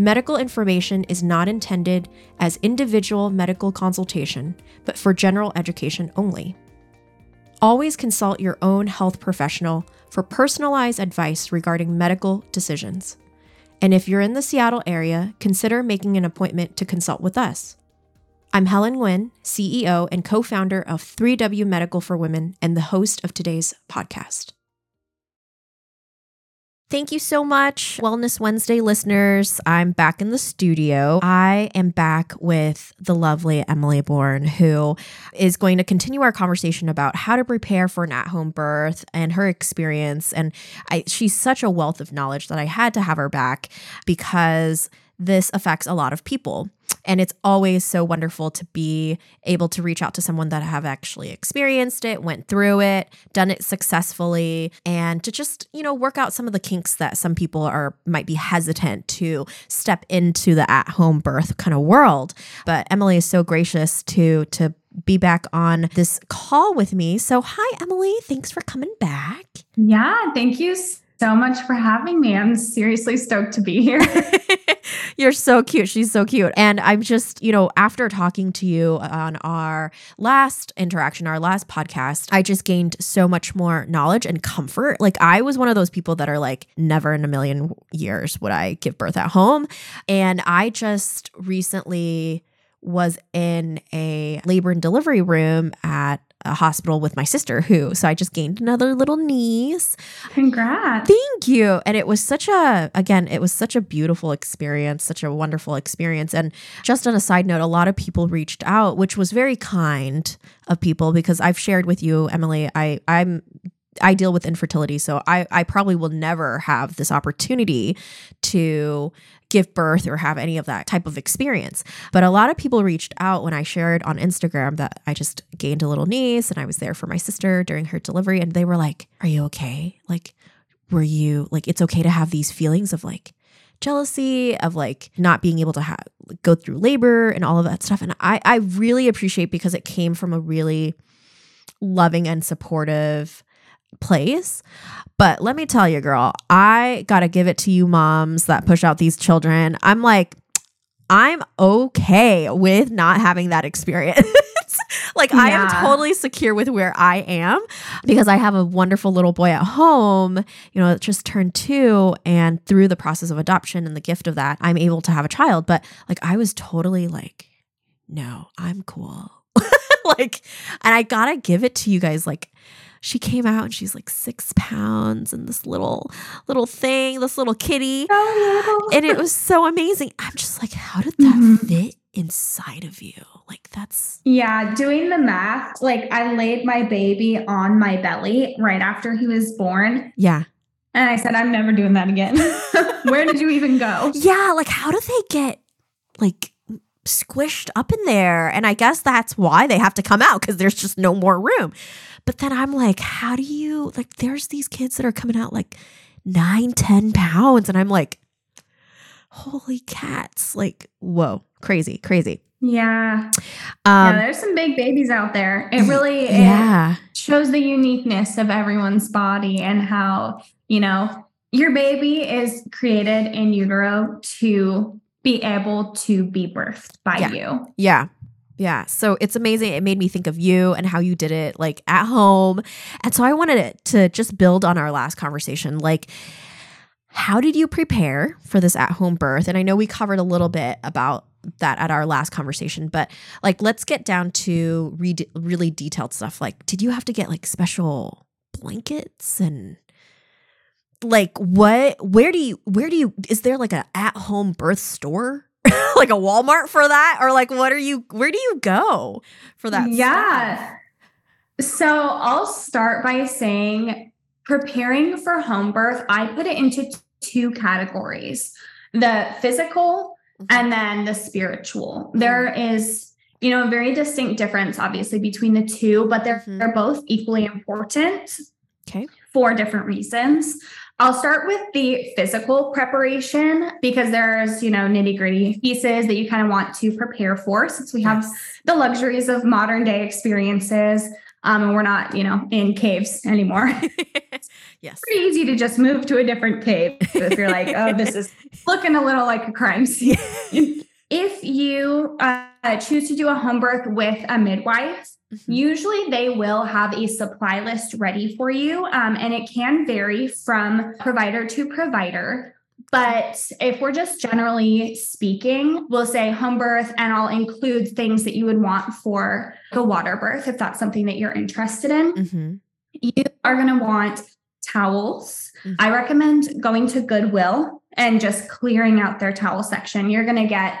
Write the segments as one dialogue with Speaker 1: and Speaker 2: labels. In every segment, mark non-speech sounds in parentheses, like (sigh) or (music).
Speaker 1: Medical information is not intended as individual medical consultation, but for general education only. Always consult your own health professional for personalized advice regarding medical decisions. And if you're in the Seattle area, consider making an appointment to consult with us. I'm Helen Nguyen, CEO and co founder of 3W Medical for Women, and the host of today's podcast. Thank you so much, Wellness Wednesday listeners. I'm back in the studio. I am back with the lovely Emily Bourne, who is going to continue our conversation about how to prepare for an at home birth and her experience. And I, she's such a wealth of knowledge that I had to have her back because this affects a lot of people. And it's always so wonderful to be able to reach out to someone that have actually experienced it, went through it, done it successfully, and to just, you know, work out some of the kinks that some people are might be hesitant to step into the at-home birth kind of world. But Emily is so gracious to to be back on this call with me. So, hi Emily, thanks for coming back.
Speaker 2: Yeah, thank you so much for having me. I'm seriously stoked to be here. (laughs)
Speaker 1: You're so cute. She's so cute. And I'm just, you know, after talking to you on our last interaction, our last podcast, I just gained so much more knowledge and comfort. Like, I was one of those people that are like, never in a million years would I give birth at home. And I just recently was in a labor and delivery room at a hospital with my sister who so I just gained another little niece.
Speaker 2: Congrats.
Speaker 1: Thank you. And it was such a again, it was such a beautiful experience, such a wonderful experience. And just on a side note, a lot of people reached out, which was very kind of people because I've shared with you, Emily, I I'm I deal with infertility, so I I probably will never have this opportunity to give birth or have any of that type of experience. But a lot of people reached out when I shared on Instagram that I just gained a little niece and I was there for my sister during her delivery and they were like, "Are you okay? Like were you like it's okay to have these feelings of like jealousy of like not being able to have go through labor and all of that stuff and I I really appreciate because it came from a really loving and supportive place. But let me tell you, girl, I got to give it to you moms that push out these children. I'm like, I'm okay with not having that experience. (laughs) like yeah. I am totally secure with where I am because I have a wonderful little boy at home, you know, that just turned 2 and through the process of adoption and the gift of that, I'm able to have a child, but like I was totally like no, I'm cool. (laughs) like and I got to give it to you guys like she came out and she's like six pounds and this little little thing, this little kitty. Oh, and it was so amazing. I'm just like, how did that mm-hmm. fit inside of you? Like that's
Speaker 2: Yeah, doing the math, like I laid my baby on my belly right after he was born.
Speaker 1: Yeah.
Speaker 2: And I said, I'm never doing that again. (laughs) Where did you even go?
Speaker 1: Yeah, like how do they get like squished up in there? And I guess that's why they have to come out because there's just no more room. But then I'm like, how do you like there's these kids that are coming out like nine, ten pounds. And I'm like, holy cats. Like, whoa, crazy, crazy.
Speaker 2: Yeah. Um, yeah, there's some big babies out there. It really yeah. It shows the uniqueness of everyone's body and how, you know, your baby is created in utero to be able to be birthed by
Speaker 1: yeah.
Speaker 2: you.
Speaker 1: Yeah. Yeah. So it's amazing. It made me think of you and how you did it like at home. And so I wanted to just build on our last conversation. Like, how did you prepare for this at home birth? And I know we covered a little bit about that at our last conversation, but like, let's get down to re- really detailed stuff. Like, did you have to get like special blankets and like what where do you where do you is there like a at home birth store (laughs) like a Walmart for that? Or like what are you where do you go for that?
Speaker 2: Yeah. Stuff? So I'll start by saying preparing for home birth, I put it into two categories. the physical mm-hmm. and then the spiritual. There mm-hmm. is, you know, a very distinct difference, obviously, between the two, but they're, mm-hmm. they're both equally important.
Speaker 1: Okay.
Speaker 2: For different reasons. I'll start with the physical preparation because there's, you know, nitty gritty pieces that you kind of want to prepare for since we have yes. the luxuries of modern day experiences. Um, and we're not, you know, in caves anymore. (laughs)
Speaker 1: yes.
Speaker 2: Pretty easy to just move to a different cave if you're like, oh, this is (laughs) looking a little like a crime scene. if you uh, choose to do a home birth with a midwife, Mm-hmm. Usually, they will have a supply list ready for you, um, and it can vary from provider to provider. But if we're just generally speaking, we'll say home birth, and I'll include things that you would want for the water birth if that's something that you're interested in. Mm-hmm. You are going to want towels. Mm-hmm. I recommend going to Goodwill and just clearing out their towel section. You're going to get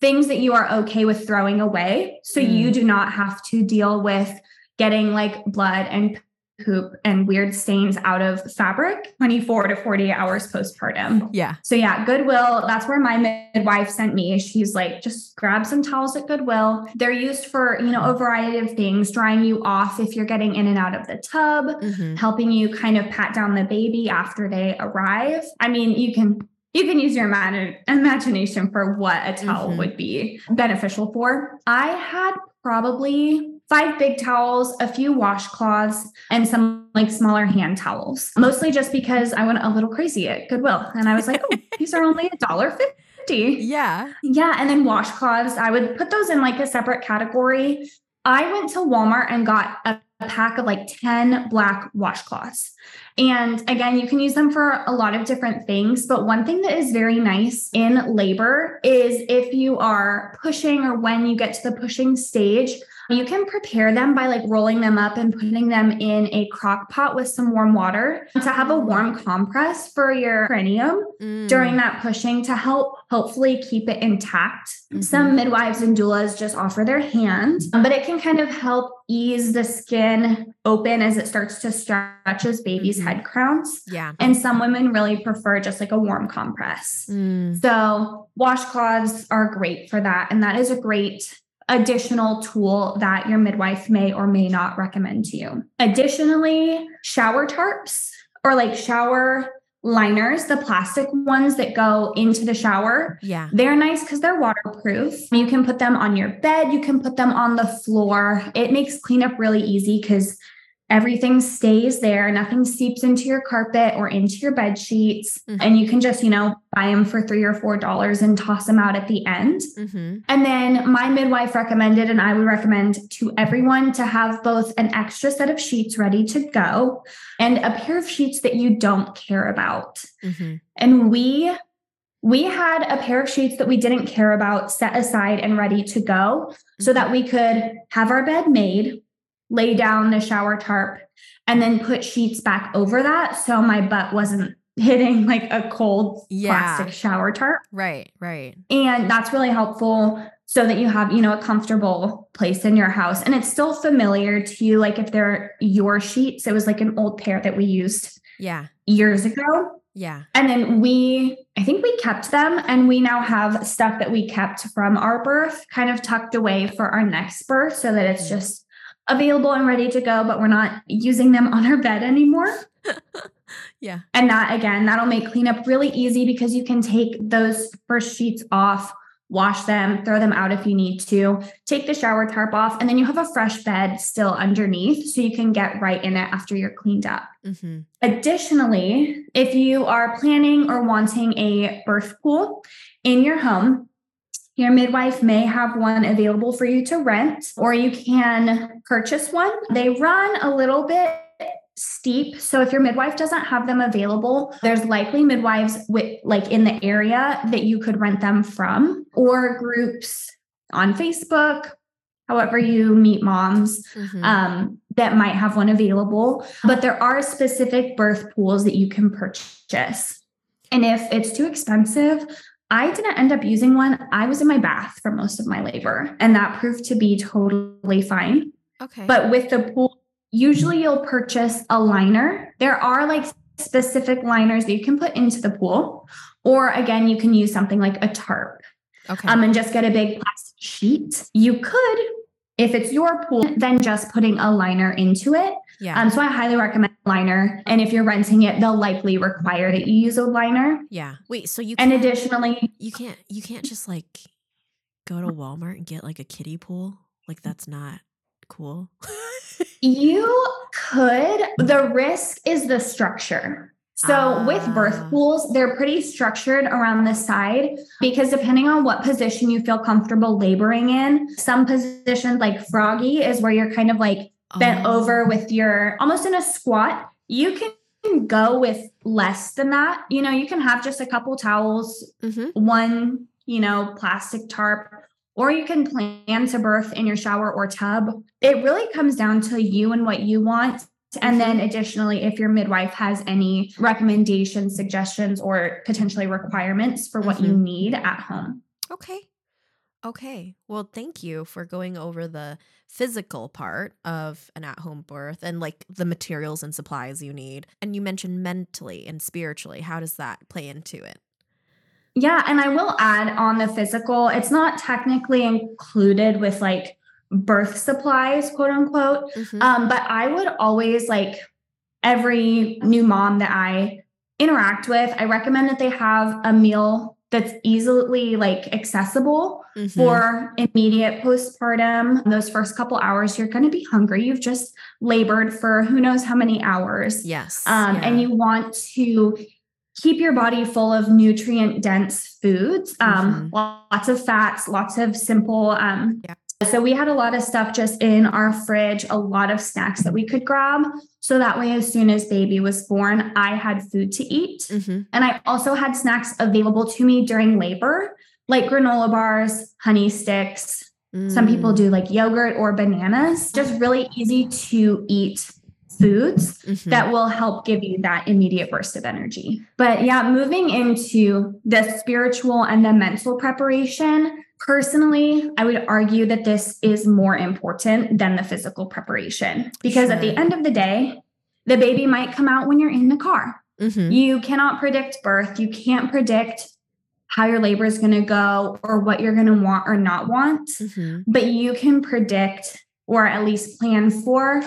Speaker 2: things that you are okay with throwing away. So mm. you do not have to deal with getting like blood and poop and weird stains out of fabric 24 to 48 hours postpartum.
Speaker 1: Yeah.
Speaker 2: So yeah, Goodwill, that's where my midwife sent me. She's like, just grab some towels at Goodwill. They're used for, you know, a variety of things, drying you off if you're getting in and out of the tub, mm-hmm. helping you kind of pat down the baby after they arrive. I mean, you can you can use your imagination for what a towel mm-hmm. would be beneficial for. I had probably five big towels, a few washcloths, and some like smaller hand towels. Mostly just because I went a little crazy at Goodwill. And I was like, oh, (laughs) these are only a dollar fifty.
Speaker 1: Yeah.
Speaker 2: Yeah. And then washcloths, I would put those in like a separate category. I went to Walmart and got a pack of like 10 black washcloths. And again, you can use them for a lot of different things. But one thing that is very nice in labor is if you are pushing or when you get to the pushing stage, you can prepare them by like rolling them up and putting them in a crock pot with some warm water to have a warm compress for your perineum mm. during that pushing to help hopefully keep it intact. Mm-hmm. Some midwives and doulas just offer their hand, but it can kind of help ease the skin open as it starts to stretch as baby's mm-hmm. head crowns.
Speaker 1: Yeah.
Speaker 2: And some women really prefer just like a warm compress. Mm. So washcloths are great for that. And that is a great additional tool that your midwife may or may not recommend to you. Additionally, shower tarps or like shower liners, the plastic ones that go into the shower.
Speaker 1: Yeah.
Speaker 2: They're nice because they're waterproof. You can put them on your bed, you can put them on the floor. It makes cleanup really easy because everything stays there nothing seeps into your carpet or into your bed sheets mm-hmm. and you can just you know buy them for three or four dollars and toss them out at the end mm-hmm. and then my midwife recommended and i would recommend to everyone to have both an extra set of sheets ready to go and a pair of sheets that you don't care about mm-hmm. and we we had a pair of sheets that we didn't care about set aside and ready to go so mm-hmm. that we could have our bed made lay down the shower tarp, and then put sheets back over that so my butt wasn't (laughs) hitting like a cold yeah. plastic shower tarp.
Speaker 1: Right, right.
Speaker 2: And that's really helpful so that you have, you know, a comfortable place in your house and it's still familiar to you like if they're your sheets, it was like an old pair that we used
Speaker 1: yeah,
Speaker 2: years ago.
Speaker 1: Yeah.
Speaker 2: And then we, I think we kept them and we now have stuff that we kept from our birth kind of tucked away for our next birth so that it's mm. just available and ready to go, but we're not using them on our bed anymore. (laughs)
Speaker 1: yeah.
Speaker 2: And that again, that'll make cleanup really easy because you can take those first sheets off, wash them, throw them out if you need to, take the shower tarp off, and then you have a fresh bed still underneath so you can get right in it after you're cleaned up. Mm-hmm. Additionally, if you are planning or wanting a birth pool in your home, your midwife may have one available for you to rent, or you can purchase one. They run a little bit steep. So if your midwife doesn't have them available, there's likely midwives with like in the area that you could rent them from or groups on Facebook, however you meet moms mm-hmm. um, that might have one available. But there are specific birth pools that you can purchase. And if it's too expensive, I didn't end up using one. I was in my bath for most of my labor, and that proved to be totally fine.
Speaker 1: Okay.
Speaker 2: But with the pool, usually you'll purchase a liner. There are like specific liners that you can put into the pool, Or again, you can use something like a tarp. Okay. Um, and just get a big plastic sheet. You could, if it's your pool, then just putting a liner into it. Yeah. Um, so I highly recommend liner. And if you're renting it, they'll likely require that you use a liner.
Speaker 1: Yeah. Wait, so you
Speaker 2: And additionally
Speaker 1: you can't you can't just like go to Walmart and get like a kiddie pool? Like that's not cool.
Speaker 2: you could. The risk is the structure. So with birth ah. pools, they're pretty structured around the side because depending on what position you feel comfortable laboring in, some positions like froggy is where you're kind of like bent oh. over with your almost in a squat. You can go with less than that. You know, you can have just a couple towels, mm-hmm. one, you know, plastic tarp, or you can plan to birth in your shower or tub. It really comes down to you and what you want. And then, mm-hmm. additionally, if your midwife has any recommendations, suggestions, or potentially requirements for what mm-hmm. you need at home.
Speaker 1: Okay. Okay. Well, thank you for going over the physical part of an at home birth and like the materials and supplies you need. And you mentioned mentally and spiritually. How does that play into it?
Speaker 2: Yeah. And I will add on the physical, it's not technically included with like birth supplies, quote unquote. Mm-hmm. Um, but I would always like every new mom that I interact with, I recommend that they have a meal that's easily like accessible mm-hmm. for immediate postpartum. Those first couple hours, you're going to be hungry. You've just labored for who knows how many hours.
Speaker 1: Yes.
Speaker 2: Um, yeah. And you want to keep your body full of nutrient dense foods, um, mm-hmm. lots of fats, lots of simple um, yeah. So we had a lot of stuff just in our fridge, a lot of snacks that we could grab. So that way, as soon as baby was born, I had food to eat. Mm-hmm. And I also had snacks available to me during labor, like granola bars, honey sticks. Mm. Some people do like yogurt or bananas, just really easy to eat foods mm-hmm. that will help give you that immediate burst of energy. But yeah, moving into the spiritual and the mental preparation, Personally, I would argue that this is more important than the physical preparation because sure. at the end of the day, the baby might come out when you're in the car. Mm-hmm. You cannot predict birth. You can't predict how your labor is going to go or what you're going to want or not want, mm-hmm. but you can predict or at least plan for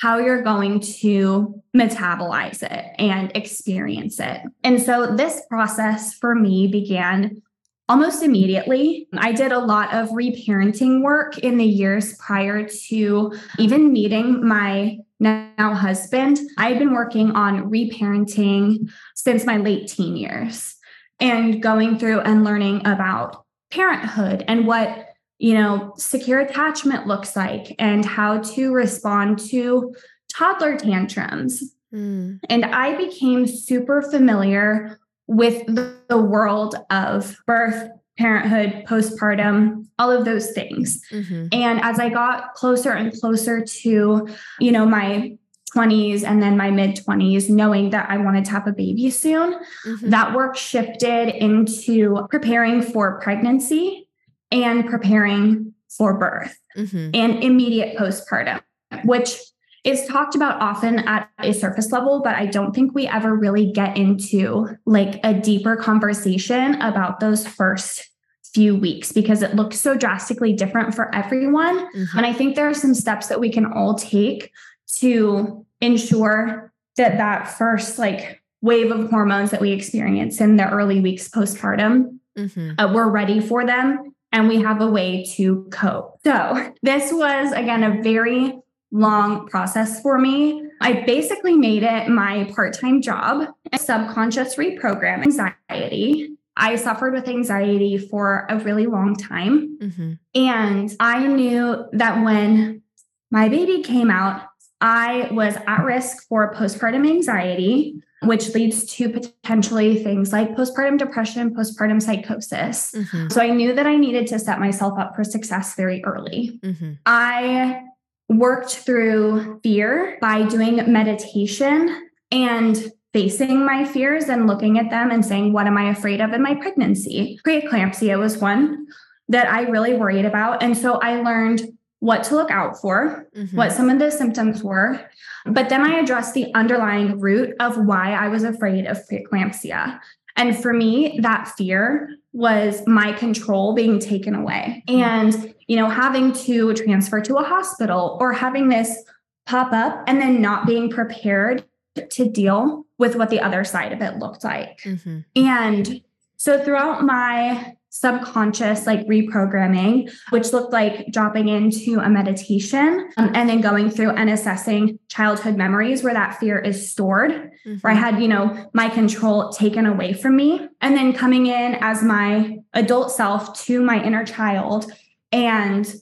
Speaker 2: how you're going to metabolize it and experience it. And so this process for me began almost immediately. I did a lot of reparenting work in the years prior to even meeting my now husband. I had been working on reparenting since my late teen years and going through and learning about parenthood and what you know secure attachment looks like and how to respond to toddler tantrums mm. and i became super familiar with the, the world of birth, parenthood, postpartum, all of those things. Mm-hmm. And as I got closer and closer to, you know, my 20s and then my mid 20s, knowing that I wanted to have a baby soon, mm-hmm. that work shifted into preparing for pregnancy and preparing for birth mm-hmm. and immediate postpartum, which is talked about often at a surface level, but I don't think we ever really get into like a deeper conversation about those first few weeks because it looks so drastically different for everyone. Mm-hmm. And I think there are some steps that we can all take to ensure that that first like wave of hormones that we experience in the early weeks postpartum, mm-hmm. uh, we're ready for them and we have a way to cope. So, this was again a very long process for me. I basically made it my part time job, subconscious reprogram anxiety. I suffered with anxiety for a really long time. Mm-hmm. And I knew that when my baby came out, I was at risk for postpartum anxiety, which leads to potentially things like postpartum depression, postpartum psychosis. Mm-hmm. So I knew that I needed to set myself up for success very early. Mm-hmm. I worked through fear by doing meditation and facing my fears and looking at them and saying, What am I afraid of in my pregnancy? Preeclampsia was one that I really worried about. And so I learned what to look out for, mm-hmm. what some of the symptoms were. But then I addressed the underlying root of why I was afraid of preeclampsia. And for me, that fear was my control being taken away and, you know, having to transfer to a hospital or having this pop up and then not being prepared to deal with what the other side of it looked like. Mm-hmm. And so throughout my subconscious like reprogramming, which looked like dropping into a meditation um, and then going through and assessing childhood memories where that fear is stored, mm-hmm. where I had, you know, my control taken away from me. And then coming in as my adult self to my inner child and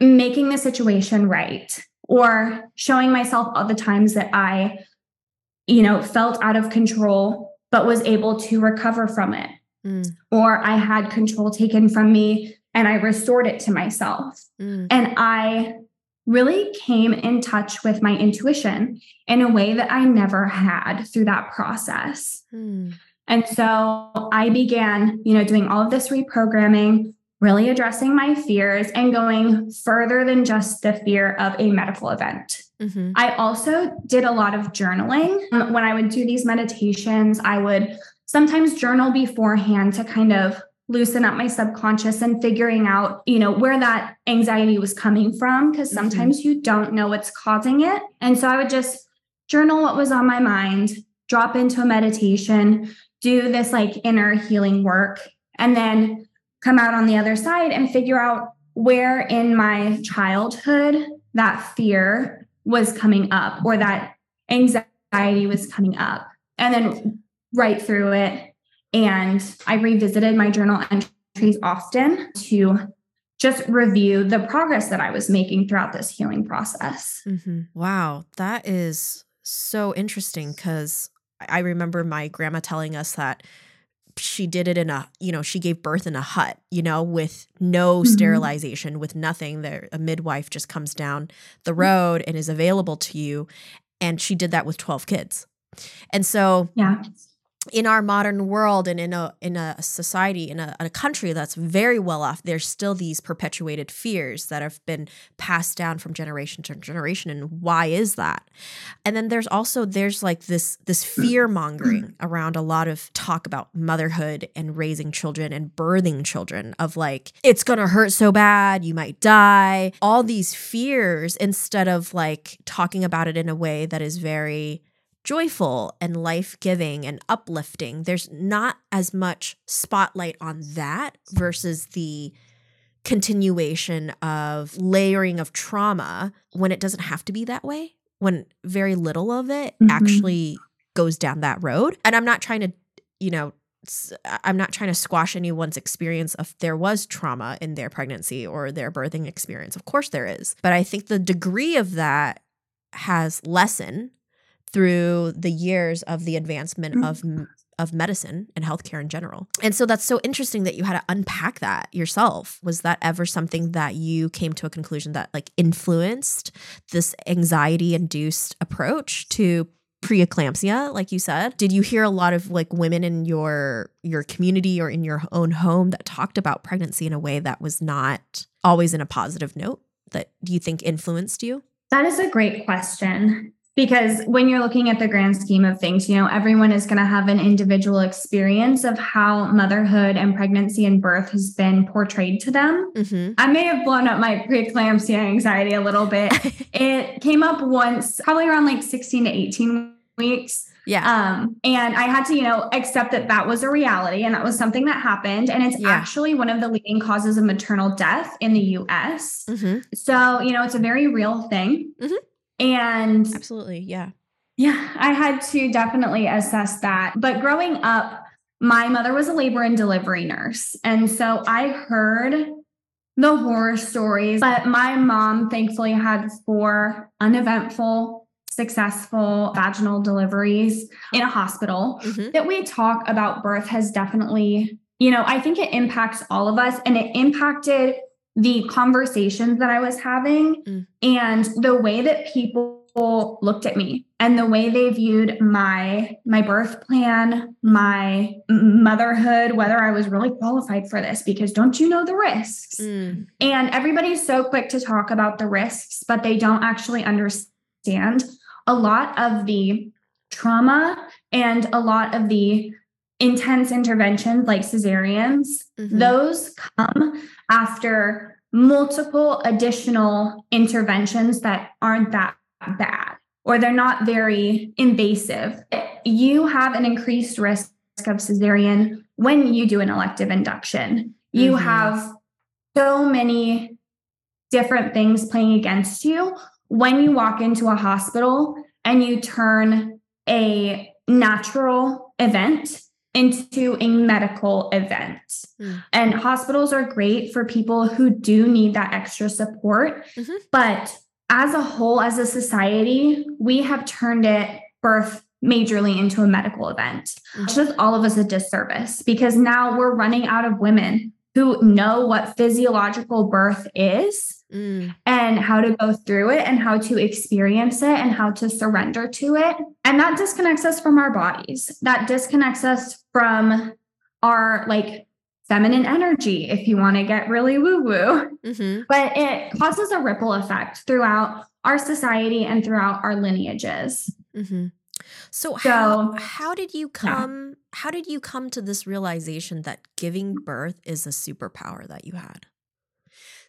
Speaker 2: making the situation right or showing myself all the times that I, you know, felt out of control, but was able to recover from it mm. or I had control taken from me and I restored it to myself. Mm. And I really came in touch with my intuition in a way that I never had through that process. Mm. And so I began, you know, doing all of this reprogramming, really addressing my fears and going further than just the fear of a medical event. Mm-hmm. I also did a lot of journaling. When I would do these meditations, I would sometimes journal beforehand to kind of loosen up my subconscious and figuring out, you know, where that anxiety was coming from because mm-hmm. sometimes mm-hmm. you don't know what's causing it. And so I would just journal what was on my mind, drop into a meditation, do this like inner healing work, and then come out on the other side and figure out where in my childhood that fear was coming up or that anxiety was coming up. And then right through it. And I revisited my journal entries often to just review the progress that I was making throughout this healing process.
Speaker 1: Mm-hmm. Wow, that is so interesting because I remember my grandma telling us that she did it in a you know she gave birth in a hut you know with no mm-hmm. sterilization with nothing there a midwife just comes down the road and is available to you and she did that with 12 kids and so
Speaker 2: yeah
Speaker 1: in our modern world and in a in a society in a, a, country that's very well off there's still these perpetuated fears that have been passed down from generation to generation. And why is that? And then there's also there's like this this (clears throat) fear mongering around a lot of talk about motherhood and raising children and birthing children of like it's going to hurt so bad you might die. All these fears instead of like talking about it in a way that is very joyful and life giving and uplifting. There's not as much spotlight on that versus the continuation of layering of trauma when it doesn't have to be that way, when very little of it mm-hmm. actually goes down that road. And I'm not trying to, you know, I'm not trying to squash anyone's experience of there was trauma in their pregnancy or their birthing experience. Of course there is. But I think the degree of that has lessened through the years of the advancement mm-hmm. of of medicine and healthcare in general. And so that's so interesting that you had to unpack that yourself. Was that ever something that you came to a conclusion that like influenced this anxiety induced approach to preeclampsia like you said did you hear a lot of like women in your your community or in your own home that talked about pregnancy in a way that was not always in a positive note that do you think influenced you
Speaker 2: that is a great question because when you're looking at the grand scheme of things, you know, everyone is going to have an individual experience of how motherhood and pregnancy and birth has been portrayed to them. Mm-hmm. I may have blown up my preeclampsia anxiety a little bit. (laughs) it came up once, probably around like 16 to 18 weeks.
Speaker 1: Yeah.
Speaker 2: Um, and I had to, you know, accept that that was a reality and that was something that happened. And it's yeah. actually one of the leading causes of maternal death in the US. Mm-hmm. So, you know, it's a very real thing. Mm-hmm. And
Speaker 1: absolutely, yeah.
Speaker 2: Yeah, I had to definitely assess that. But growing up, my mother was a labor and delivery nurse. And so I heard the horror stories, but my mom thankfully had four uneventful, successful vaginal deliveries in a hospital. Mm-hmm. That we talk about birth has definitely, you know, I think it impacts all of us and it impacted the conversations that I was having mm. and the way that people looked at me and the way they viewed my my birth plan my motherhood whether i was really qualified for this because don't you know the risks mm. and everybody's so quick to talk about the risks but they don't actually understand a lot of the trauma and a lot of the intense interventions like cesareans, mm-hmm. those come after multiple additional interventions that aren't that bad or they're not very invasive. You have an increased risk of cesarean when you do an elective induction. You mm-hmm. have so many different things playing against you when you walk into a hospital and you turn a natural event into a medical event. Mm. And hospitals are great for people who do need that extra support. Mm-hmm. But as a whole, as a society, we have turned it birth majorly into a medical event. Mm-hmm. It's just all of us a disservice because now we're running out of women who know what physiological birth is mm. and how to go through it and how to experience it and how to surrender to it. And that disconnects us from our bodies. That disconnects us from our like feminine energy, if you want to get really woo woo. Mm-hmm. But it causes a ripple effect throughout our society and throughout our lineages.
Speaker 1: Mm-hmm. So, so, how how did you come yeah. how did you come to this realization that giving birth is a superpower that you had?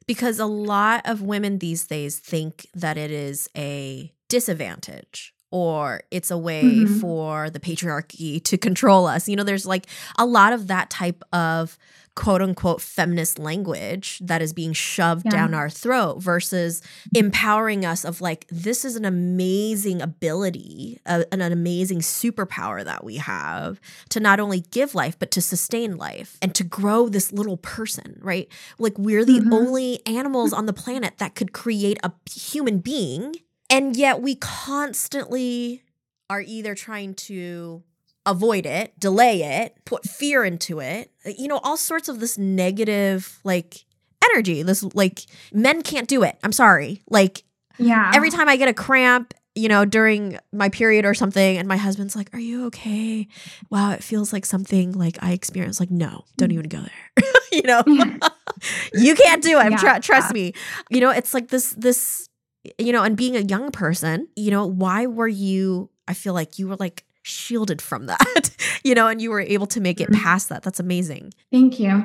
Speaker 1: Because a lot of women these days think that it is a disadvantage or it's a way mm-hmm. for the patriarchy to control us. You know, there's like a lot of that type of quote unquote feminist language that is being shoved yeah. down our throat versus empowering us of like this is an amazing ability uh, an, an amazing superpower that we have to not only give life but to sustain life and to grow this little person right like we're the mm-hmm. only animals on the planet that could create a human being and yet we constantly are either trying to avoid it, delay it, put fear into it, you know, all sorts of this negative like energy. This like men can't do it. I'm sorry. Like yeah. Every time I get a cramp, you know, during my period or something and my husband's like, "Are you okay?" Wow, it feels like something like I experienced like, "No, don't even go there." (laughs) you know. (laughs) you can't do it. Yeah. Tr- trust me. You know, it's like this this you know, and being a young person, you know, why were you I feel like you were like shielded from that, (laughs) you know, and you were able to make it mm-hmm. past that. That's amazing.
Speaker 2: Thank you.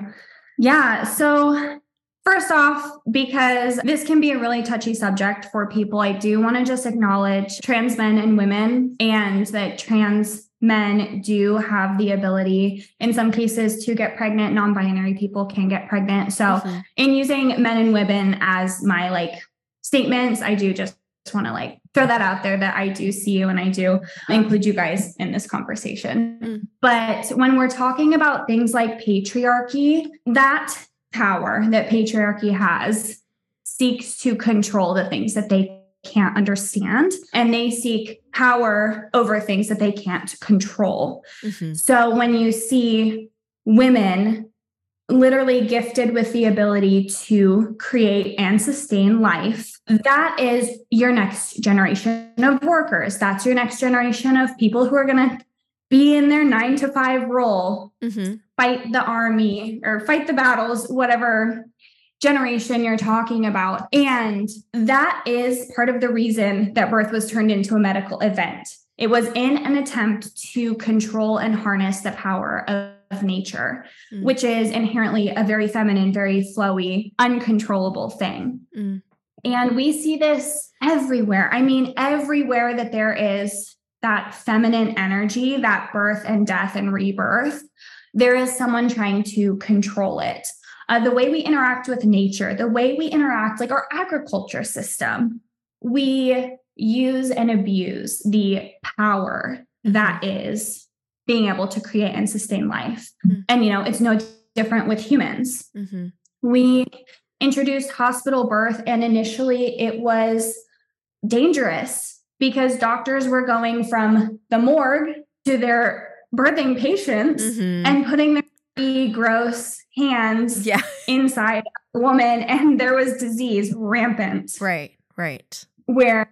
Speaker 2: Yeah. So, first off, because this can be a really touchy subject for people, I do want to just acknowledge trans men and women and that trans men do have the ability in some cases to get pregnant non-binary people can get pregnant so mm-hmm. in using men and women as my like statements i do just want to like throw that out there that I do see you and I do include you guys in this conversation. Mm. But when we're talking about things like patriarchy, that power that patriarchy has seeks to control the things that they can't understand and they seek power over things that they can't control. Mm-hmm. So when you see women literally gifted with the ability to create and sustain life. That is your next generation of workers. That's your next generation of people who are going to be in their nine to five role, mm-hmm. fight the army or fight the battles, whatever generation you're talking about. And that is part of the reason that birth was turned into a medical event. It was in an attempt to control and harness the power of of nature, mm. which is inherently a very feminine, very flowy, uncontrollable thing. Mm. And we see this everywhere. I mean, everywhere that there is that feminine energy, that birth and death and rebirth, there is someone trying to control it. Uh, the way we interact with nature, the way we interact, like our agriculture system, we use and abuse the power that mm-hmm. is being able to create and sustain life. Mm-hmm. And, you know, it's no different with humans. Mm-hmm. We introduced hospital birth, and initially it was dangerous because doctors were going from the morgue to their birthing patients mm-hmm. and putting their gross hands yeah. (laughs) inside a woman, and there was disease rampant.
Speaker 1: Right, right.
Speaker 2: Where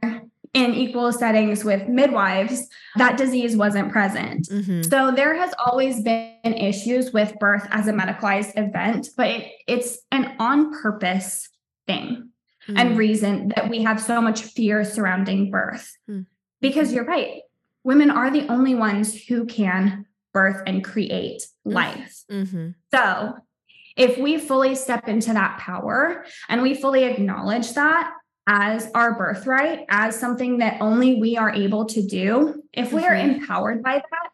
Speaker 2: in equal settings with midwives, that disease wasn't present. Mm-hmm. So there has always been issues with birth as a medicalized event, but it, it's an on purpose thing mm-hmm. and reason that we have so much fear surrounding birth. Mm-hmm. Because you're right, women are the only ones who can birth and create mm-hmm. life. Mm-hmm. So, if we fully step into that power and we fully acknowledge that as our birthright, as something that only we are able to do, if we are mm-hmm. empowered by that,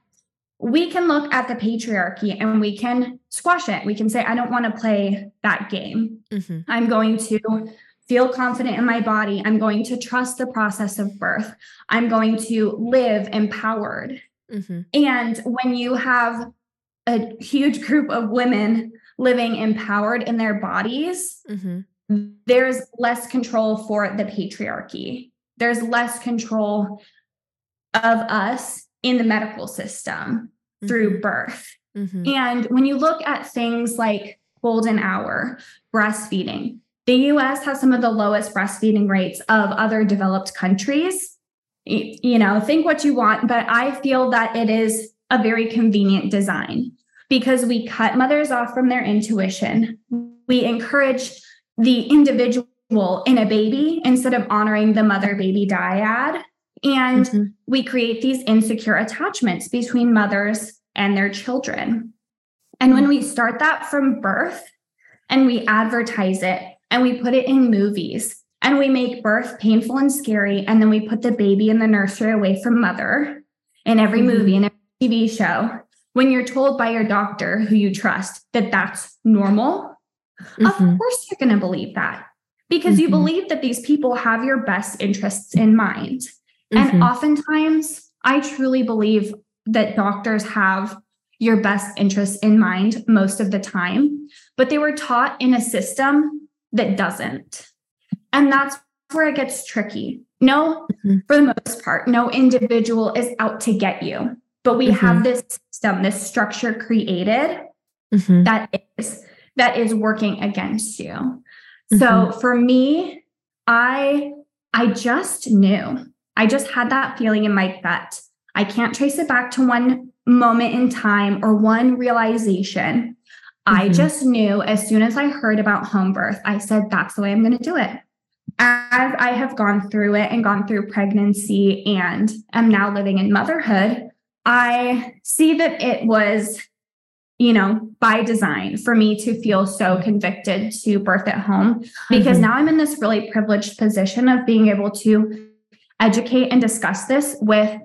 Speaker 2: we can look at the patriarchy and we can squash it. We can say, I don't want to play that game. Mm-hmm. I'm going to feel confident in my body. I'm going to trust the process of birth. I'm going to live empowered. Mm-hmm. And when you have a huge group of women living empowered in their bodies, mm-hmm. There's less control for the patriarchy. There's less control of us in the medical system mm-hmm. through birth. Mm-hmm. And when you look at things like golden hour, breastfeeding, the US has some of the lowest breastfeeding rates of other developed countries. You know, think what you want, but I feel that it is a very convenient design because we cut mothers off from their intuition. We encourage the individual in a baby instead of honoring the mother baby dyad. And mm-hmm. we create these insecure attachments between mothers and their children. And when we start that from birth and we advertise it and we put it in movies and we make birth painful and scary, and then we put the baby in the nursery away from mother in every mm-hmm. movie and every TV show, when you're told by your doctor who you trust that that's normal, mm-hmm. of course you're going to believe that because mm-hmm. you believe that these people have your best interests in mind. And mm-hmm. oftentimes, I truly believe that doctors have your best interests in mind most of the time, but they were taught in a system that doesn't. And that's where it gets tricky. No, mm-hmm. for the most part, no individual is out to get you, but we mm-hmm. have this system, this structure created mm-hmm. that is that is working against you. So mm-hmm. for me, I I just knew. I just had that feeling in my gut I can't trace it back to one moment in time or one realization. Mm-hmm. I just knew as soon as I heard about home birth, I said, that's the way I'm going to do it. As I have gone through it and gone through pregnancy and am now living in motherhood, I see that it was, you know, by design for me to feel so convicted to birth at home because mm-hmm. now I'm in this really privileged position of being able to educate and discuss this with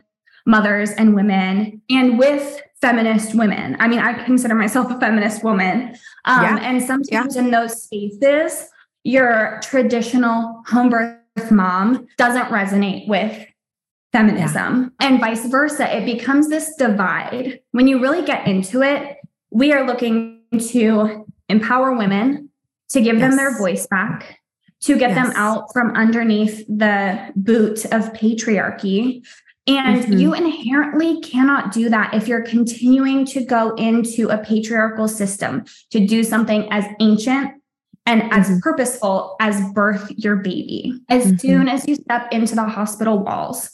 Speaker 2: mothers and women and with feminist women. I mean, I consider myself a feminist woman. Um, yeah. And sometimes yeah. in those spaces, your traditional home birth mom doesn't resonate with feminism yeah. and vice versa. It becomes this divide. When you really get into it, we are looking to empower women, to give yes. them their voice back, to get yes. them out from underneath the boot of patriarchy, and mm-hmm. you inherently cannot do that if you're continuing to go into a patriarchal system to do something as ancient and mm-hmm. as purposeful as birth your baby. As mm-hmm. soon as you step into the hospital walls,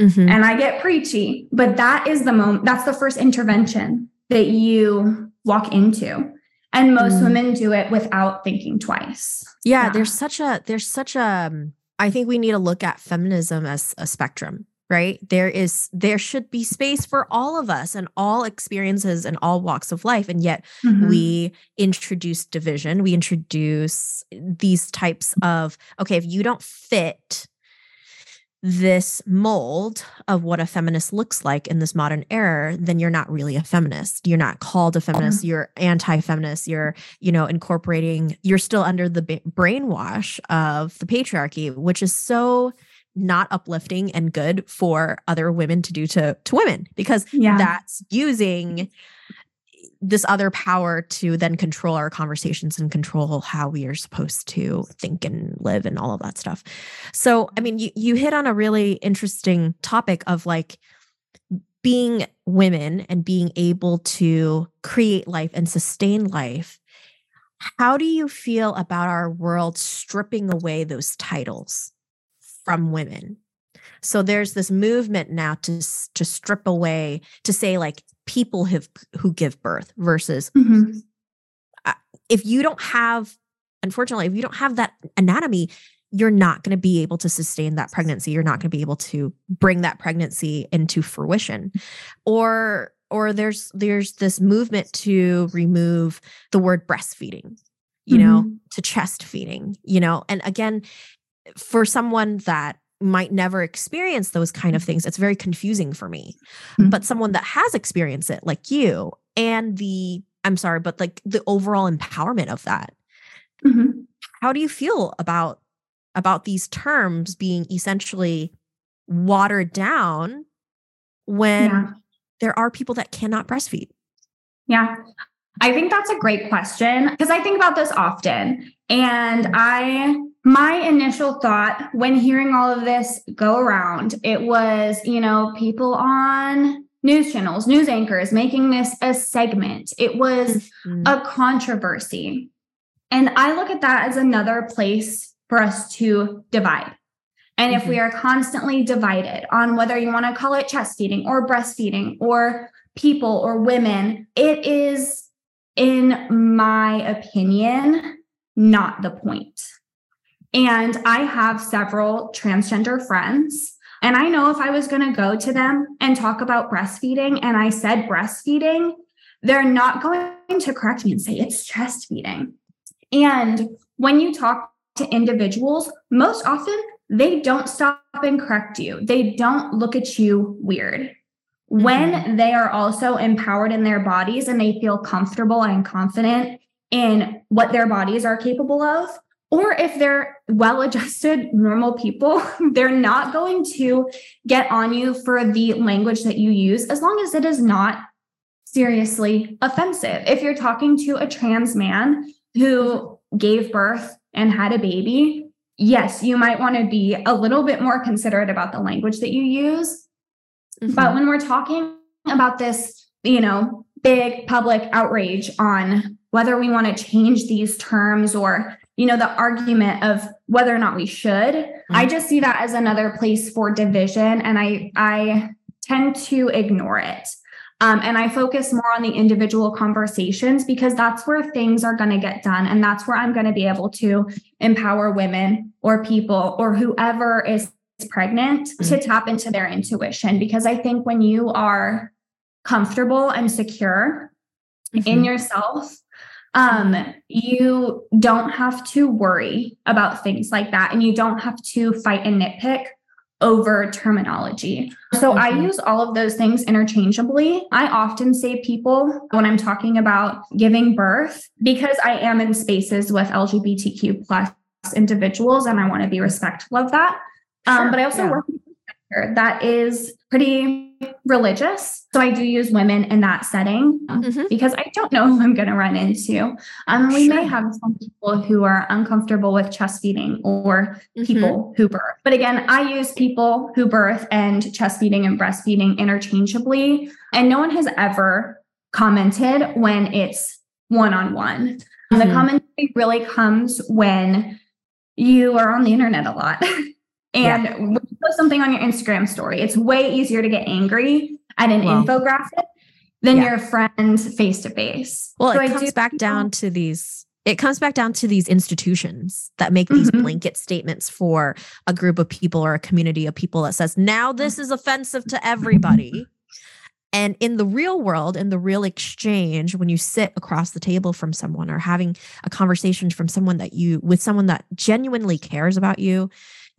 Speaker 2: mm-hmm. and I get preachy, but that is the moment, that's the first intervention that you walk into. And most mm. women do it without thinking twice.
Speaker 1: Yeah, yeah, there's such a, there's such a, um, think we need to look at feminism as a spectrum right there is there should be space for all of us and all experiences and all walks of life and yet mm-hmm. we introduce division we introduce these types of okay if you don't fit this mold of what a feminist looks like in this modern era then you're not really a feminist you're not called a feminist mm-hmm. you're anti-feminist you're you know incorporating you're still under the brainwash of the patriarchy which is so not uplifting and good for other women to do to to women because yeah. that's using this other power to then control our conversations and control how we are supposed to think and live and all of that stuff. So, I mean, you you hit on a really interesting topic of like being women and being able to create life and sustain life. How do you feel about our world stripping away those titles? from women. So there's this movement now to to strip away to say like people have who give birth versus mm-hmm. uh, if you don't have unfortunately if you don't have that anatomy you're not going to be able to sustain that pregnancy you're not going to be able to bring that pregnancy into fruition or or there's there's this movement to remove the word breastfeeding you mm-hmm. know to chest feeding you know and again for someone that might never experience those kind of things it's very confusing for me mm-hmm. but someone that has experienced it like you and the i'm sorry but like the overall empowerment of that mm-hmm. how do you feel about about these terms being essentially watered down when yeah. there are people that cannot breastfeed?
Speaker 2: Yeah. I think that's a great question because I think about this often. And I, my initial thought when hearing all of this go around, it was, you know, people on news channels, news anchors making this a segment. It was mm-hmm. a controversy. And I look at that as another place for us to divide. And mm-hmm. if we mm-hmm. are constantly divided on whether you want to call it chest feeding or breastfeeding or people or women, it is, in my opinion, not the point. And I have several transgender friends. And I know if I was going to go to them and talk about breastfeeding and I said breastfeeding, they're not going to correct me and say it's chest feeding. And when you talk to individuals, most often they don't stop and correct you. They don't look at you weird. When mm-hmm. they are also empowered in their bodies and they feel comfortable and confident in what their bodies are capable of, or if they're well adjusted, normal people, (laughs) they're not going to get on you for the language that you use as long as it is not seriously offensive. If you're talking to a trans man who gave birth and had a baby, yes, you might want to be a little bit more considerate about the language that you use. Mm-hmm. But when we're talking about this, you know, big public outrage on whether we want to change these terms or you know the argument of whether or not we should mm-hmm. i just see that as another place for division and i i tend to ignore it um, and I focus more on the individual conversations because that's where things are going to get done. And that's where I'm going to be able to empower women or people or whoever is pregnant mm-hmm. to tap into their intuition. Because I think when you are comfortable and secure mm-hmm. in yourself, um, you don't have to worry about things like that. And you don't have to fight and nitpick over terminology. So I use all of those things interchangeably. I often say people when I'm talking about giving birth because I am in spaces with LGBTQ plus individuals and I want to be respectful of that. Um, sure, um, but I also yeah. work that is pretty religious. So I do use women in that setting mm-hmm. because I don't know (laughs) who I'm going to run into. Um, we sure. may have some people who are uncomfortable with chest feeding or mm-hmm. people who birth. But again, I use people who birth and chest feeding and breastfeeding interchangeably. And no one has ever commented when it's one on one. The mm-hmm. commentary really comes when you are on the internet a lot. (laughs) And yeah. when you post something on your Instagram story, it's way easier to get angry at an well, infographic than yeah. your friend face to face.
Speaker 1: Well, so it I comes back down to these it comes back down to these institutions that make these mm-hmm. blanket statements for a group of people or a community of people that says now this is offensive to everybody and in the real world in the real exchange when you sit across the table from someone or having a conversation from someone that you with someone that genuinely cares about you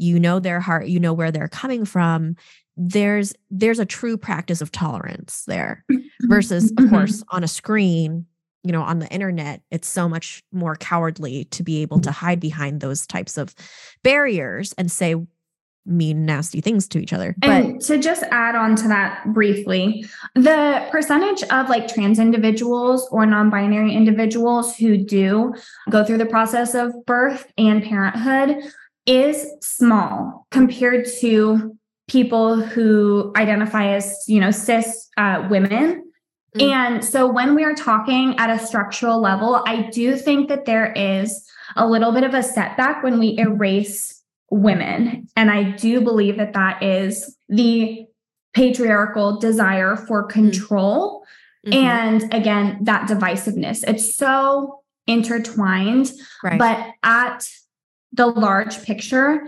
Speaker 1: you know their heart you know where they're coming from there's there's a true practice of tolerance there mm-hmm. versus of mm-hmm. course on a screen you know on the internet it's so much more cowardly to be able to hide behind those types of barriers and say mean nasty things to each other
Speaker 2: and to just add on to that briefly the percentage of like trans individuals or non-binary individuals who do go through the process of birth and parenthood is small compared to people who identify as, you know, cis uh, women. Mm-hmm. And so when we are talking at a structural level, I do think that there is a little bit of a setback when we erase women. And I do believe that that is the patriarchal desire for mm-hmm. control. Mm-hmm. And again, that divisiveness. It's so intertwined. Right. But at the large picture,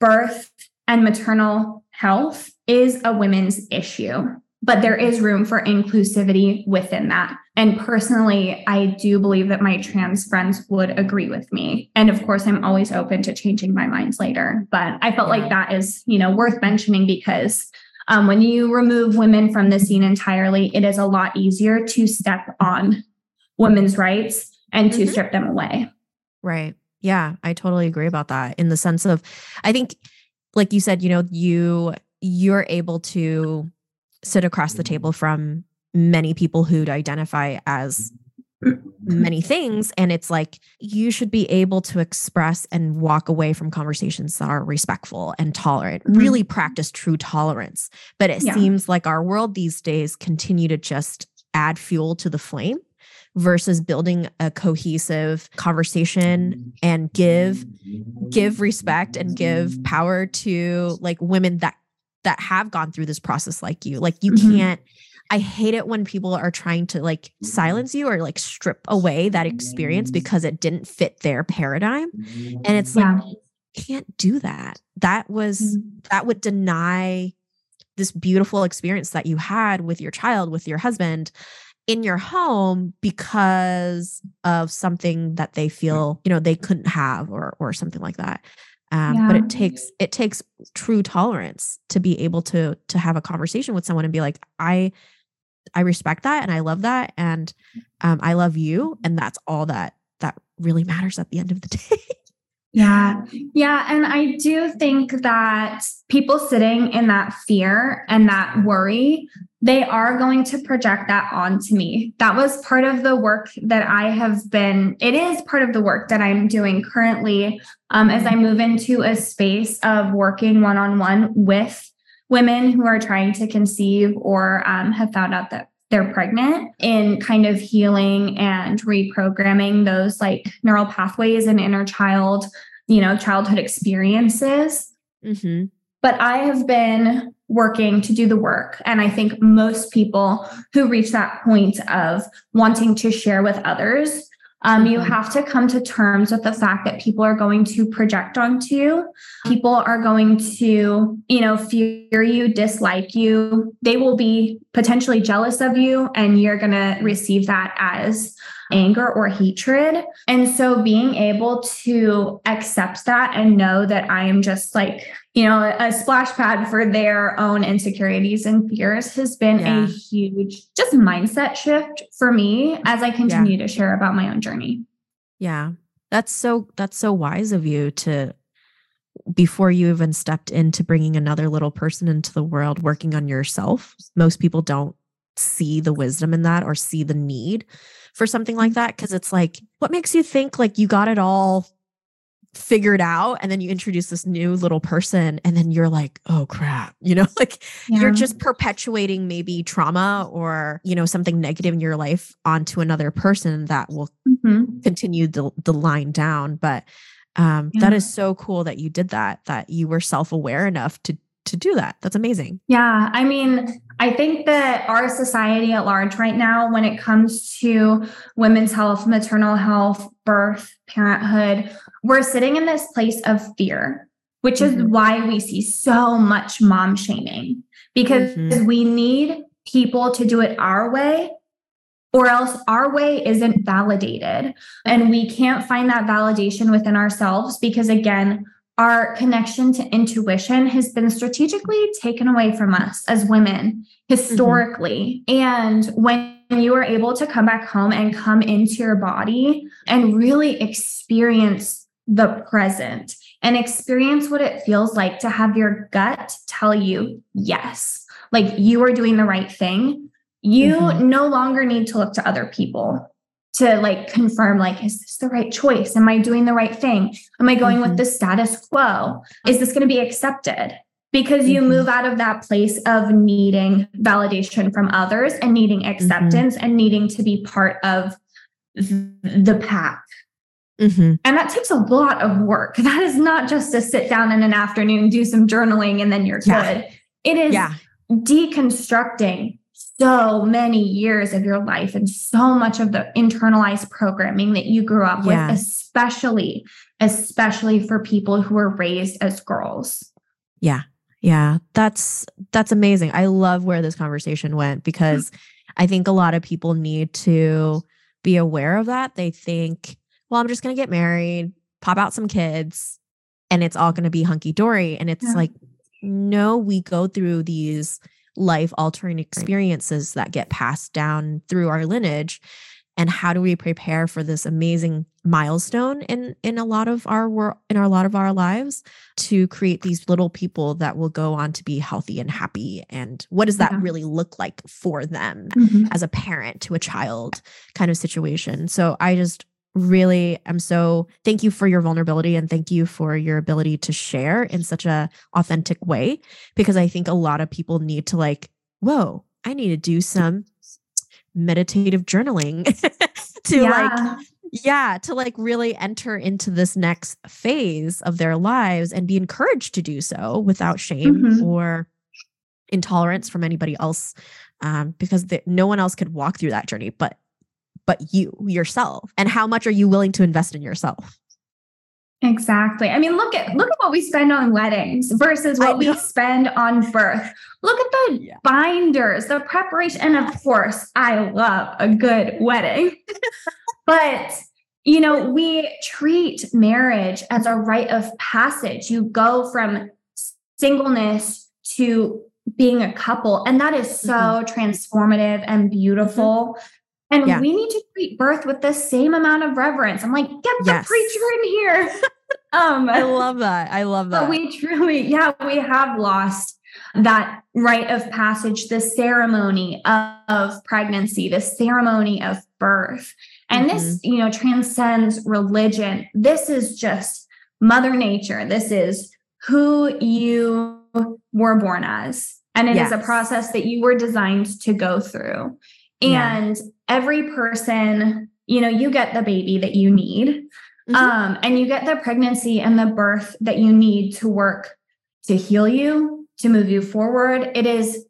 Speaker 2: birth and maternal health is a women's issue, but there is room for inclusivity within that. And personally, I do believe that my trans friends would agree with me. And of course, I'm always open to changing my minds later. But I felt like that is, you know, worth mentioning because um, when you remove women from the scene entirely, it is a lot easier to step on women's rights and to mm-hmm. strip them away.
Speaker 1: Right. Yeah, I totally agree about that in the sense of I think like you said, you know, you you're able to sit across the table from many people who'd identify as many things and it's like you should be able to express and walk away from conversations that are respectful and tolerant mm-hmm. really practice true tolerance but it yeah. seems like our world these days continue to just add fuel to the flame versus building a cohesive conversation and give give respect and give power to like women that that have gone through this process like you like you mm-hmm. can't I hate it when people are trying to like silence you or like strip away that experience because it didn't fit their paradigm. And it's yeah. like, can't do that. That was, mm-hmm. that would deny this beautiful experience that you had with your child, with your husband in your home because of something that they feel you know they couldn't have or or something like that um, yeah. but it takes it takes true tolerance to be able to to have a conversation with someone and be like i i respect that and i love that and um, i love you and that's all that that really matters at the end of the (laughs) day
Speaker 2: yeah. Yeah. And I do think that people sitting in that fear and that worry, they are going to project that onto me. That was part of the work that I have been, it is part of the work that I'm doing currently um, as I move into a space of working one on one with women who are trying to conceive or um, have found out that they're pregnant in kind of healing and reprogramming those like neural pathways and inner child, you know, childhood experiences. Mm-hmm. But I have been working to do the work. And I think most people who reach that point of wanting to share with others um, you mm-hmm. have to come to terms with the fact that people are going to project onto you. People are going to, you know, fear you, dislike you. They will be potentially jealous of you, and you're going to receive that as anger or hatred. And so being able to accept that and know that I am just like, you know, a splash pad for their own insecurities and fears has been yeah. a huge just mindset shift for me as I continue yeah. to share about my own journey.
Speaker 1: Yeah. That's so that's so wise of you to before you even stepped into bringing another little person into the world working on yourself. Most people don't see the wisdom in that or see the need for something like mm-hmm. that because it's like what makes you think like you got it all figured out and then you introduce this new little person and then you're like oh crap (laughs) you know like yeah. you're just perpetuating maybe trauma or you know something negative in your life onto another person that will mm-hmm. continue the, the line down but um yeah. that is so cool that you did that that you were self-aware enough to to do that. That's amazing.
Speaker 2: Yeah. I mean, I think that our society at large right now, when it comes to women's health, maternal health, birth, parenthood, we're sitting in this place of fear, which mm-hmm. is why we see so much mom shaming because mm-hmm. we need people to do it our way or else our way isn't validated. And we can't find that validation within ourselves because, again, our connection to intuition has been strategically taken away from us as women historically. Mm-hmm. And when you are able to come back home and come into your body and really experience the present and experience what it feels like to have your gut tell you yes, like you are doing the right thing, you mm-hmm. no longer need to look to other people to like confirm like is this the right choice am i doing the right thing am i going mm-hmm. with the status quo is this going to be accepted because mm-hmm. you move out of that place of needing validation from others and needing mm-hmm. acceptance mm-hmm. and needing to be part of the pack mm-hmm. and that takes a lot of work that is not just to sit down in an afternoon do some journaling and then you're yeah. good it is yeah. deconstructing so many years of your life and so much of the internalized programming that you grew up yeah. with, especially especially for people who were raised as girls.
Speaker 1: Yeah. Yeah, that's that's amazing. I love where this conversation went because (gasps) I think a lot of people need to be aware of that. They think, well, I'm just going to get married, pop out some kids, and it's all going to be hunky dory. And it's yeah. like, no, we go through these life altering experiences that get passed down through our lineage and how do we prepare for this amazing milestone in in a lot of our work in a lot of our lives to create these little people that will go on to be healthy and happy and what does that yeah. really look like for them mm-hmm. as a parent to a child kind of situation so i just really am so thank you for your vulnerability and thank you for your ability to share in such a authentic way because i think a lot of people need to like whoa i need to do some meditative journaling (laughs) to yeah. like yeah to like really enter into this next phase of their lives and be encouraged to do so without shame mm-hmm. or intolerance from anybody else um, because the, no one else could walk through that journey but but you yourself and how much are you willing to invest in yourself
Speaker 2: Exactly. I mean, look at look at what we spend on weddings versus what we spend on birth. Look at the yeah. binders, the preparation, and of course, I love a good wedding. (laughs) but you know, we treat marriage as a rite of passage. You go from singleness to being a couple, and that is so mm-hmm. transformative and beautiful. Mm-hmm. And yeah. we need to treat birth with the same amount of reverence. I'm like, get the yes. preacher in here. (laughs)
Speaker 1: um, I love that. I love that.
Speaker 2: But we truly, yeah, we have lost that rite of passage, the ceremony of, of pregnancy, the ceremony of birth. And mm-hmm. this, you know, transcends religion. This is just Mother Nature. This is who you were born as. And it yes. is a process that you were designed to go through. And yeah. Every person, you know, you get the baby that you need. Mm-hmm. Um, and you get the pregnancy and the birth that you need to work to heal you, to move you forward. It is,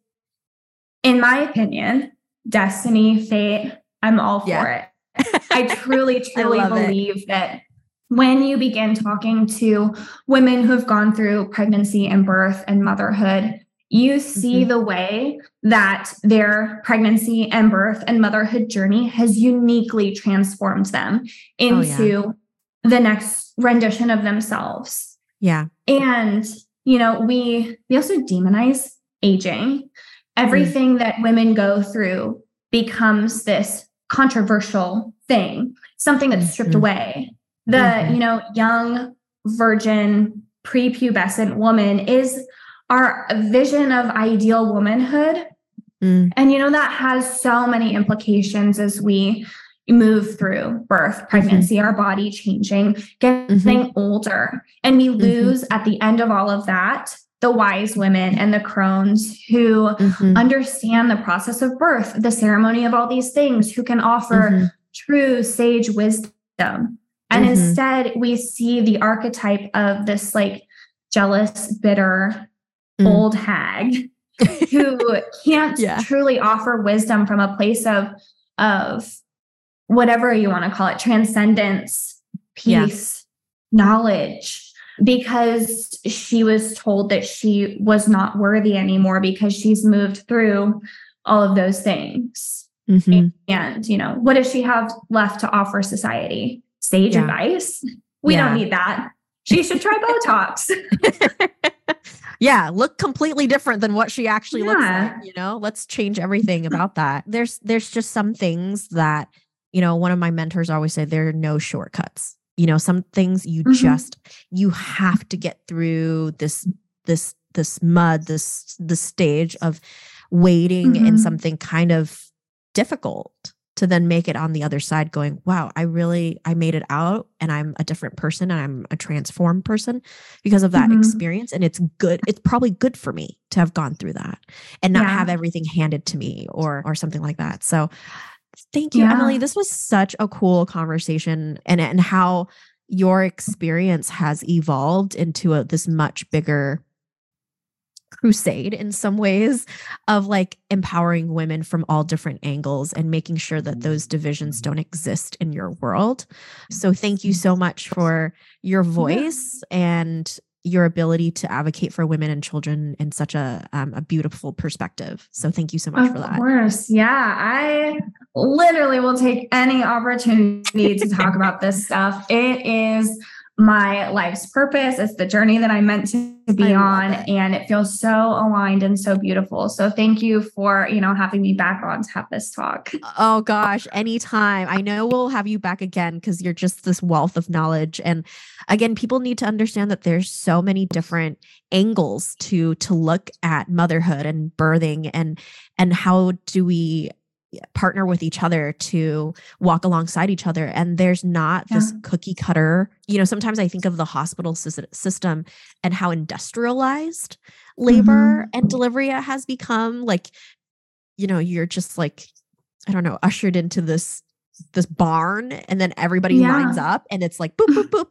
Speaker 2: in my opinion, destiny, fate. I'm all for yeah. it. (laughs) I truly, truly I believe it. that when you begin talking to women who have gone through pregnancy and birth and motherhood, you see mm-hmm. the way that their pregnancy and birth and motherhood journey has uniquely transformed them into oh, yeah. the next rendition of themselves.
Speaker 1: Yeah.
Speaker 2: And you know, we we also demonize aging. Everything mm-hmm. that women go through becomes this controversial thing, something that's stripped mm-hmm. away. The, mm-hmm. you know, young virgin prepubescent woman is our vision of ideal womanhood. Mm. And, you know, that has so many implications as we move through birth, mm-hmm. pregnancy, mm-hmm. our body changing, getting mm-hmm. older. And we mm-hmm. lose mm-hmm. at the end of all of that the wise women and the crones who mm-hmm. understand the process of birth, the ceremony of all these things, who can offer true sage wisdom. And instead, we see the archetype of this like jealous, bitter, mm. old hag (laughs) who can't yeah. truly offer wisdom from a place of of whatever you want to call it transcendence peace yeah. knowledge because she was told that she was not worthy anymore because she's moved through all of those things mm-hmm. and you know what does she have left to offer society sage yeah. advice we don't need that she should try botox (laughs)
Speaker 1: yeah, look completely different than what she actually yeah. looks like, you know? Let's change everything about that. There's there's just some things that, you know, one of my mentors always said there are no shortcuts. You know, some things you mm-hmm. just you have to get through this this this mud, this the stage of waiting mm-hmm. in something kind of difficult to then make it on the other side going wow i really i made it out and i'm a different person and i'm a transformed person because of that mm-hmm. experience and it's good it's probably good for me to have gone through that and not yeah. have everything handed to me or or something like that so thank you yeah. emily this was such a cool conversation and and how your experience has evolved into a, this much bigger crusade in some ways of like empowering women from all different angles and making sure that those divisions don't exist in your world. So thank you so much for your voice and your ability to advocate for women and children in such a um, a beautiful perspective. So thank you so much
Speaker 2: of
Speaker 1: for that.
Speaker 2: Of course, yeah, I literally will take any opportunity to talk about this stuff. It is my life's purpose. It's the journey that I'm meant to be on. It. And it feels so aligned and so beautiful. So thank you for, you know, having me back on to have this talk.
Speaker 1: Oh gosh, anytime. I know we'll have you back again because you're just this wealth of knowledge. And again, people need to understand that there's so many different angles to to look at motherhood and birthing and and how do we partner with each other to walk alongside each other and there's not yeah. this cookie cutter you know sometimes i think of the hospital system and how industrialized labor mm-hmm. and delivery has become like you know you're just like i don't know ushered into this this barn and then everybody yeah. lines up and it's like boop boop (laughs) boop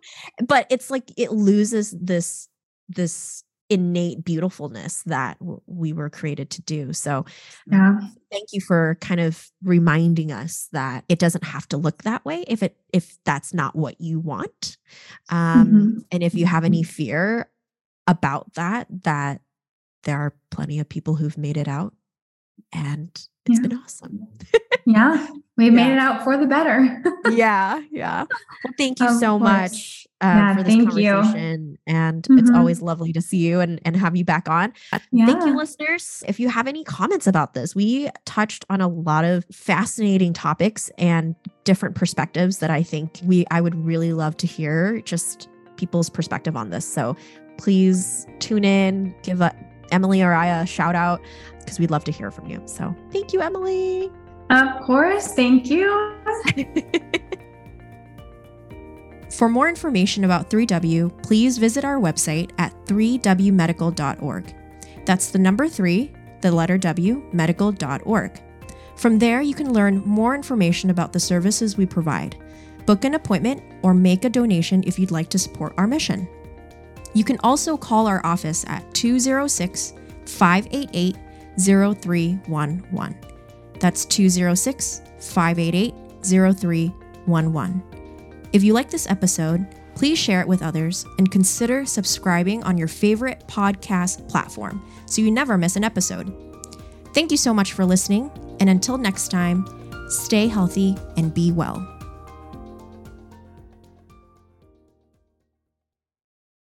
Speaker 1: but it's like it loses this this innate beautifulness that we were created to do. So, yeah. Thank you for kind of reminding us that it doesn't have to look that way if it if that's not what you want. Um mm-hmm. and if you have any fear about that that there are plenty of people who've made it out and it's yeah. been awesome.
Speaker 2: yeah. (laughs) We yeah. made it out for the better. (laughs)
Speaker 1: yeah. Yeah. Well, thank you of so course. much uh, yeah, for this conversation. You. And mm-hmm. it's always lovely to see you and, and have you back on. Yeah. Thank you, listeners. If you have any comments about this, we touched on a lot of fascinating topics and different perspectives that I think we I would really love to hear just people's perspective on this. So please tune in, give a, Emily or I a shout out because we'd love to hear from you. So thank you, Emily.
Speaker 2: Of course. Thank you. (laughs)
Speaker 1: For more information about 3W, please visit our website at 3wmedical.org. That's the number 3, the letter W, medical.org. From there, you can learn more information about the services we provide, book an appointment, or make a donation if you'd like to support our mission. You can also call our office at 206 588 0311. That's 206 588 0311. If you like this episode, please share it with others and consider subscribing on your favorite podcast platform so you never miss an episode. Thank you so much for listening, and until next time, stay healthy and be well.